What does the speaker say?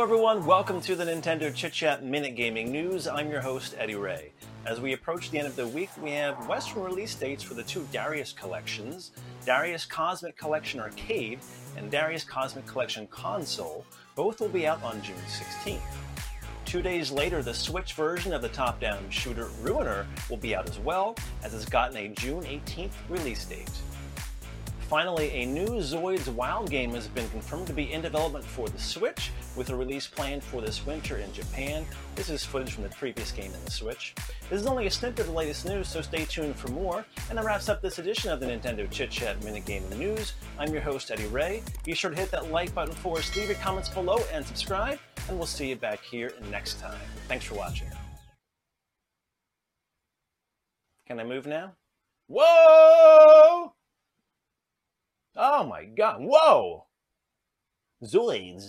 Hello, everyone. Welcome to the Nintendo Chit Chat Minute Gaming News. I'm your host, Eddie Ray. As we approach the end of the week, we have Western release dates for the two Darius collections Darius Cosmic Collection Arcade and Darius Cosmic Collection Console. Both will be out on June 16th. Two days later, the Switch version of the top down shooter Ruiner will be out as well, as it's gotten a June 18th release date. Finally, a new Zoids Wild game has been confirmed to be in development for the Switch, with a release planned for this winter in Japan. This is footage from the previous game in the Switch. This is only a snippet of the latest news, so stay tuned for more. And that wraps up this edition of the Nintendo Chit Chat Minute Gaming News. I'm your host, Eddie Ray. Be sure to hit that like button for us, leave your comments below, and subscribe, and we'll see you back here next time. Thanks for watching. Can I move now? Whoa! Oh my god, whoa! Zoids.